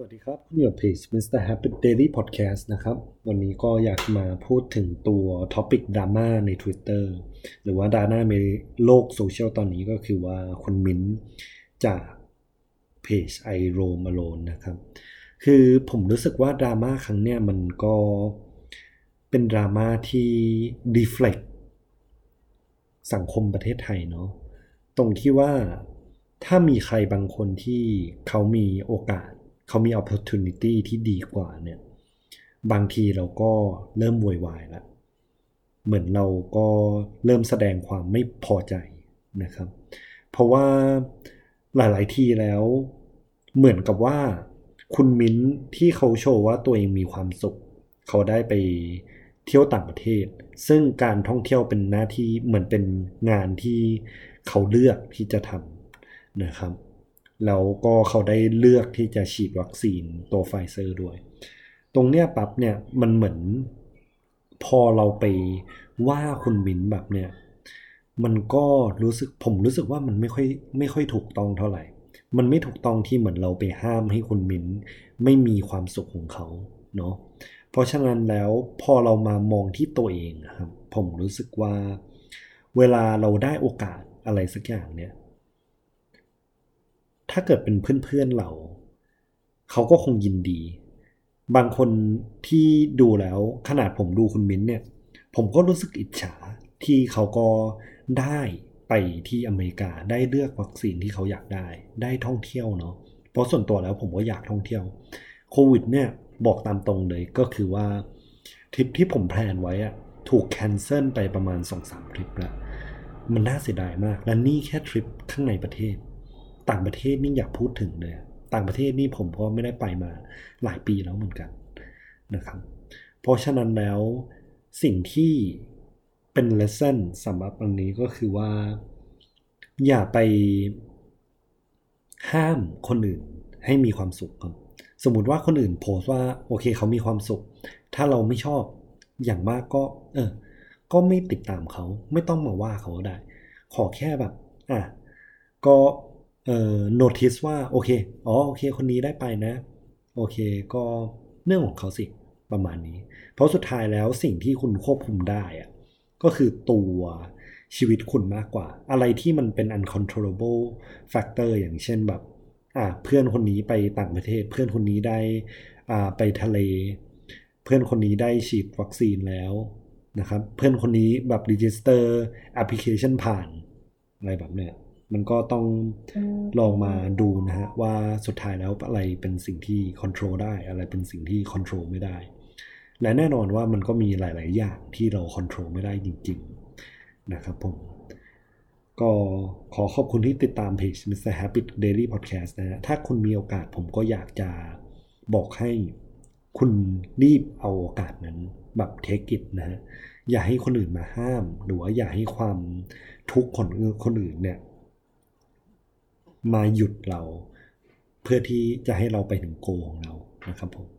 สวัสดีครับ คุณอยู่เพจ Mr. Happy Daily Podcast นะครับ วันนี้ก็อยากมาพูดถึงตัวท็อปิกดราม่าใน Twitter หรือว่าดราม่าในโลกโซเชียลตอนนี้ก็คือว่าคุณมิ้นจากเพจ I Roam Alone นะครับ คือผมรู้สึกว่าดราม่าครั้งเนี้ยมันก็เป็นดราม่าที่ deflect สังคมประเทศไทยเนาะตรงที่ว่าถ้ามีใครบางคนที่เขามีโอกาส เขามี opportunity ที่ดีกว่าเนี่ย บางทีเราก็เริ่มวอยวายล้วเหมือนเราก็เริ่มแสดงความไม่พอใจนะครับ เพราะว่าหลาย ๆ ทีแล้ว เหมือนกับว่า คุณมิ้นที่เขาโชว์ว่าตัวเองมีความสุข เขาได้ไปเที่ยวต่างประเทศ ซึ่งการท่องเที่ยวเป็นหน้าที่เหมือนเป็นงานที่เขาเลือกที่จะทำนะครับ แล้วก็เขาได้เลือกที่จะฉีดวัคซีนตัวไฟเซอร์ด้วย ตรงเนี้ยปั๊บเนี่ยมันเหมือนพอเราไปว่าคุณมินแบบเนี่ยมันก็รู้สึกผมรู้สึกว่ามันไม่ค่อยไม่ค่อยถูกต้องเท่าไหร่ มันไม่ถูกต้องที่เหมือนเราไปห้ามให้คุณมินไม่มีความสุขของเขาเนาะเพราะฉะนั้นแล้วพอเรามามองที่ตัวเองครับผมรู้สึกว่า เวลาเราได้โอกาสอะไรสักอย่างเนี่ย ถ้าเกิดเป็นเพื่อนๆเรา เขาก็คงยินดี บางคนที่ดูแล้วขนาดผมดูคุณมิ้นเนี่ย ผมก็รู้สึกอิจฉาที่เขาก็ได้ไปที่อเมริกาได้เลือกวัคซีนที่เขาอยากได้ ได้ท่องเที่ยวเนาะเพราะส่วนตัวแล้วผมก็อยากท่องเที่ยวโควิดเนี่ยบอกตามตรงเลยก็คือว่าทริปที่ผม plan ไว้อะถูก cancel ไปประมาณ2อสทริปแล้วมันน่าเสียดายมาก และนี่แค่ทริปข้างในประเทศ ต่างประเทศนี่อย่าพูดถึงเลย ต่างประเทศนี่ผมก็ไม่ได้ไปมาหลายปีแล้วเหมือนกันนะครับ เพราะฉะนั้นแล้วสิ่งที่เป็น lesson สำหรับอันนี้ก็คือว่า อย่าไปห้ามคนอื่นให้มีความสุขครับสมมติว่าคนอื่นโพสต์ว่าโอเคเขามีความสุข ถ้าเราไม่ชอบอย่างมากก็ เออ ก็ไม่ติดตามเขา ไม่ต้องมาว่าเขาก็ได้ ขอแค่แบบ อะ ก็ เอ่อ notice ว่าโอเค อ๋อโอเค คนนี้ได้ไปนะ โอเค ก็เรื่องของเขาสิประมาณนี้ เพราะสุดท้ายแล้วสิ่งที่คุณควบคุมได้อะก็คือตัวชีวิตคุณมากกว่า อะไรที่มันเป็น uncontrollable factor อย่างเช่นแบบอ่าเพื่อนคนนี้ไปต่างประเทศ เพื่อนคนนี้ได้อ่าไปทะเล เพื่อนคนนี้ได้ฉีดวัคซีนแล้วนะครับ เพื่อนคนนี้แบบ register application ผ่านอะไรแบบเนี้ย มันก็ต้องลองมาดูนะฮะว่าสุดท้ายแล้วอะไรเป็นสิ่งที่ control ได้ อะไรเป็นสิ่งที่ control ไม่ได้ และแน่นอนว่ามันก็มีหลาย ๆ อย่างที่เรา control ไม่ได้จริง ๆ นะครับผม ก็ขอขอบคุณที่ติดตามเพจ Mr. Happy Daily Podcast นะฮะถ้าคุณมีโอกาสผมก็อยากจะบอกให้คุณรีบเอาโอกาสนั้นแบบเทคกิจนะฮะอย่าให้คนอื่นมาห้าม หรือว่าอย่าให้ความทุกข์ของคนอื่นเนี่ย มาหยุดเรา เพื่อที่จะให้เราไปถึงโกของเรานะครับผม